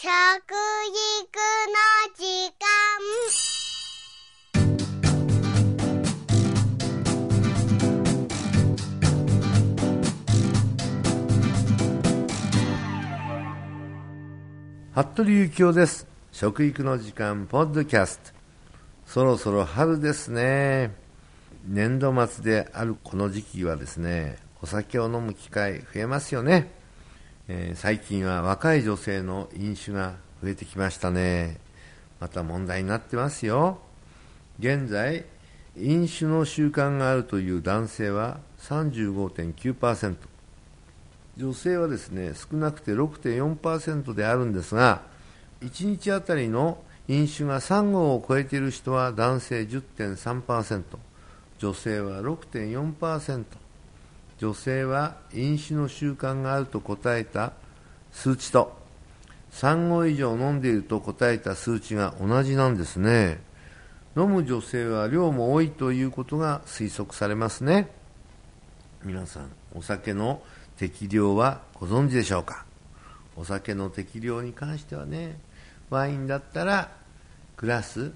食育の時間。服部幸男です。食育の時間ポッドキャスト。そろそろ春ですね。年度末であるこの時期はですねお酒を飲む機会増えますよね、えー、最近は若い女性の飲酒が増えてきましたね。また問題になってますよ。現在飲酒の習慣があるという男性は35.9%女性はですね少なくて6.4%であるんですが1日あたりの飲酒が3合を超えている人は男性10.3%女性は6.4%女性は飲酒の習慣があると答えた数値と3合以上飲んでいると答えた数値が同じなんですね。飲む女性は量も多いということが推測されますね。皆さんお酒の適量はご存知でしょうか？お酒の適量に関してはねワインだったらグラス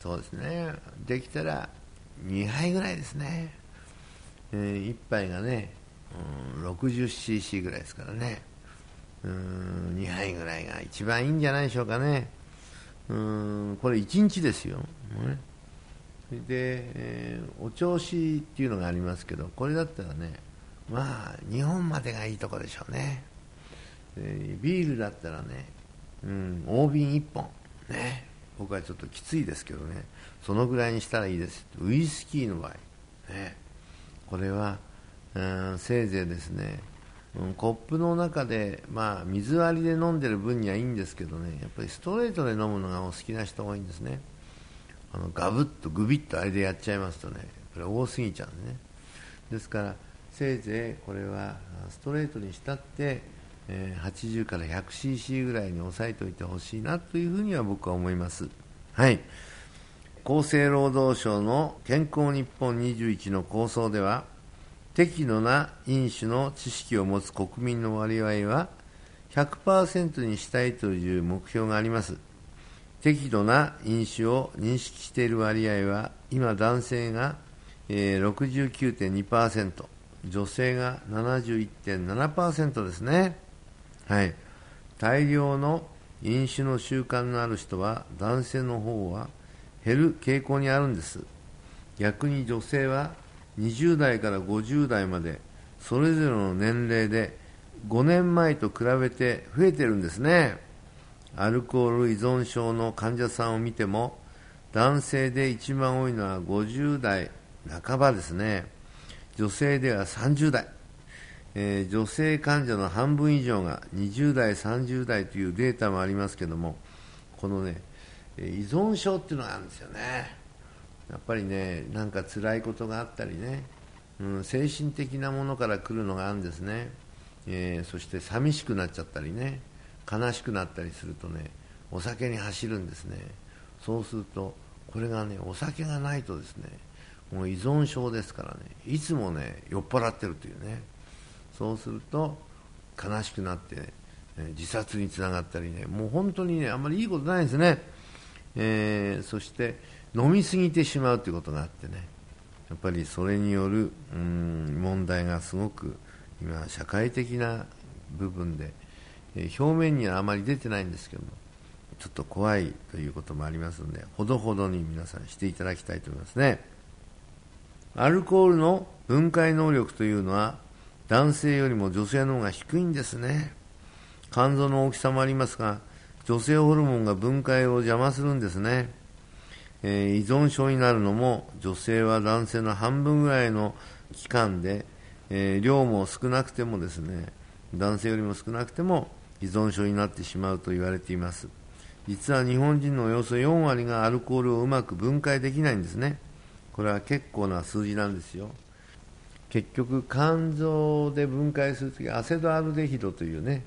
そうですねできたら2杯ぐらいですね、えー、1杯がね、うん、60cc ぐらいですからね。うん2杯ぐらいが一番いいんじゃないでしょうかね。うんこれ1日ですよ、ね、で、えー、お調子っていうのがありますけどこれだったらねまあ日本までがいいとこでしょうね、えー、ビールだったらね、うん、大瓶1本。ね。僕はちょっときついですけどね。そのぐらいにしたらいいです。ウイスキーの場合、ね、これは、うん、せいぜいですね、うん、コップの中で、まあ、水割りで飲んでる分にはいいんですけどね。やっぱりストレートで飲むのがお好きな人が多いんですね。あのガブッとグビッとあれでやっちゃいますとね。これ多すぎちゃうんでね。ですからせいぜいこれはストレートにしたって、えー、80から 100cc ぐらいに抑えておいてほしいなというふうには僕は思います。はい。厚生労働省の健康日本21の構想では適度な飲酒の知識を持つ国民の割合は100%にしたいという目標があります適度な飲酒を認識している割合は今男性が69.2%女性が71.7%ですね。はい。大量の飲酒の習慣のある人は男性の方は減る傾向にあるんです。逆に女性は20代から50代までそれぞれの年齢で5年前と比べて増えてるんですね。アルコール依存症の患者さんを見ても男性で一番多いのは50代半ばですね。女性では30代、えー、女性患者の半分以上が20代、30代というデータもありますけどもこのね依存症っていうのがあるんですよね。やっぱりねなんか辛いことがあったりね、うん、精神的なものから来るのがあるんですね、えー、そして寂しくなっちゃったりね。悲しくなったりするとねお酒に走るんですね。そうするとこれがねお酒がないとですねもう依存症ですからねいつもね酔っ払ってるというね。そうすると悲しくなって、ね、自殺につながったりねもう本当にねあんまりいいことないですね、えー、そして飲み過ぎてしまうということがあってねやっぱりそれによるうん問題がすごく今社会的な部分で、えー、表面にはあまり出てないんですけどもちょっと怖いということもありますのでほどほどに皆さんしていただきたいと思いますね。アルコールの分解能力というのは男性よりも女性の方が低いんですね肝臓の大きさもありますが女性ホルモンが分解を邪魔するんですね、えー、依存症になるのも女性は男性の半分ぐらいの期間で、えー、量も少なくてもですね男性よりも少なくても依存症になってしまうと言われています。実は日本人のおよそ4割がアルコールをうまく分解できないんですね。これは結構な数字なんですよ。結局肝臓で分解するときアセドアルデヒドというね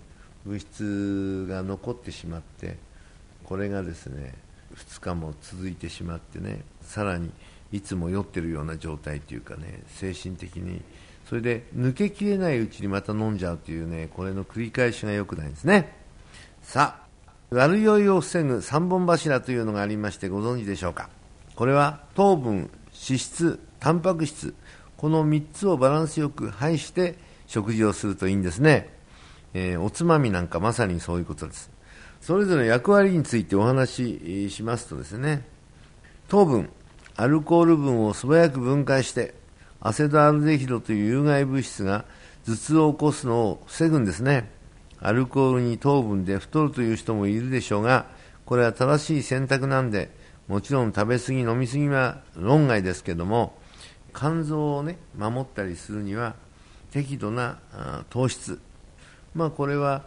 物質が残ってしまってこれがですね2日も続いてしまってねさらにいつも酔ってるような状態というかね精神的にそれで抜けきれないうちにまた飲んじゃうというねこれの繰り返しが良くないんですね。さあ悪酔いを防ぐ3本柱というのがありましてご存知でしょうか？これは糖分、脂質、タンパク質この3つをバランスよく配して食事をするといいんですね、えー、おつまみなんかまさにそういうことです。それぞれ役割についてお話ししますとですね糖分アルコール分を素早く分解してアセドアルデヒドという有害物質が頭痛を起こすのを防ぐんですね。アルコールに糖分で太るという人もいるでしょうがこれは正しい選択なんでもちろん食べ過ぎ飲み過ぎは論外ですけども肝臓をね守ったりするには適度な糖質まあこれは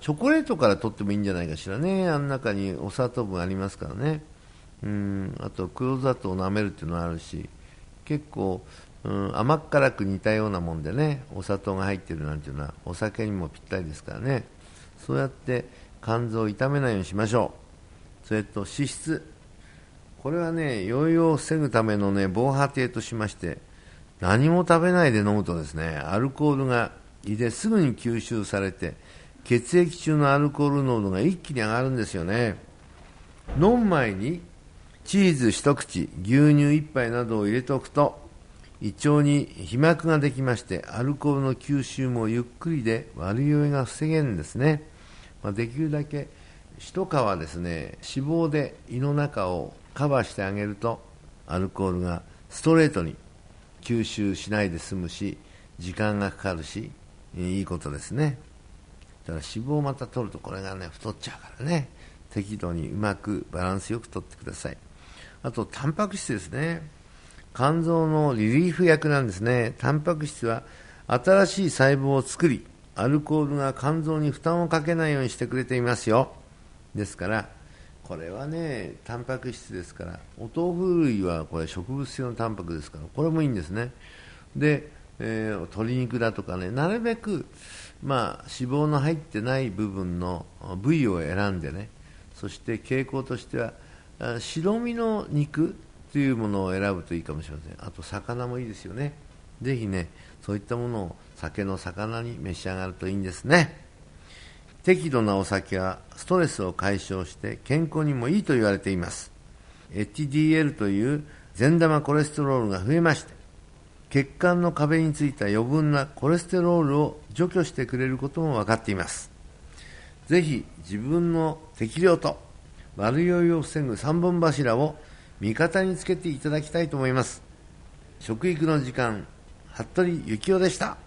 チョコレートから取ってもいいんじゃないかしらね。あの中にお砂糖分ありますからね。うん。あと黒砂糖を舐めるっていうのはあるし。結構、うん、甘辛く似たようなもんでね。お砂糖が入ってるなんていうのはお酒にもぴったりですからね。そうやって肝臓を傷めないようにしましょう。それと脂質。これはね酔いを防ぐためのね防波堤としまして何も食べないで飲むとですねアルコールが胃ですぐに吸収されて血液中のアルコール濃度が一気に上がるんですよね。飲む前にチーズ一口牛乳一杯などを入れておくと胃腸に皮膜ができましてアルコールの吸収もゆっくりで悪酔いが防げるんですね、まあ、できるだけ一皮ですね脂肪で胃の中をカバーしてあげるとアルコールがストレートに吸収しないで済むし時間がかかるしいいことですね。だから脂肪をまた取るとこれがね太っちゃうからね。適度にうまくバランスよく取ってください。あとタンパク質ですね。肝臓のリリーフ薬なんですね。タンパク質は新しい細胞を作りアルコールが肝臓に負担をかけないようにしてくれていますよ。ですからこれはねタンパク質ですからお豆腐類はこれ植物性のタンパクですからこれもいいんですね。で、えー、鶏肉だとかねなるべく、まあ、脂肪の入ってない部分の部位を選んでねそして傾向としては白身の肉というものを選ぶといいかもしれません。あと魚もいいですよね。ぜひねそういったものを酒の魚に召し上がるといいんですね。適度なお酒はストレスを解消して健康にもいいと言われています。HDL という善玉コレステロールが増えまして血管の壁についた余分なコレステロールを除去してくれることも分かっています。ぜひ自分の適量と悪酔いを防ぐ3本柱を味方につけていただきたいと思います。食育の時間服部幸男でした。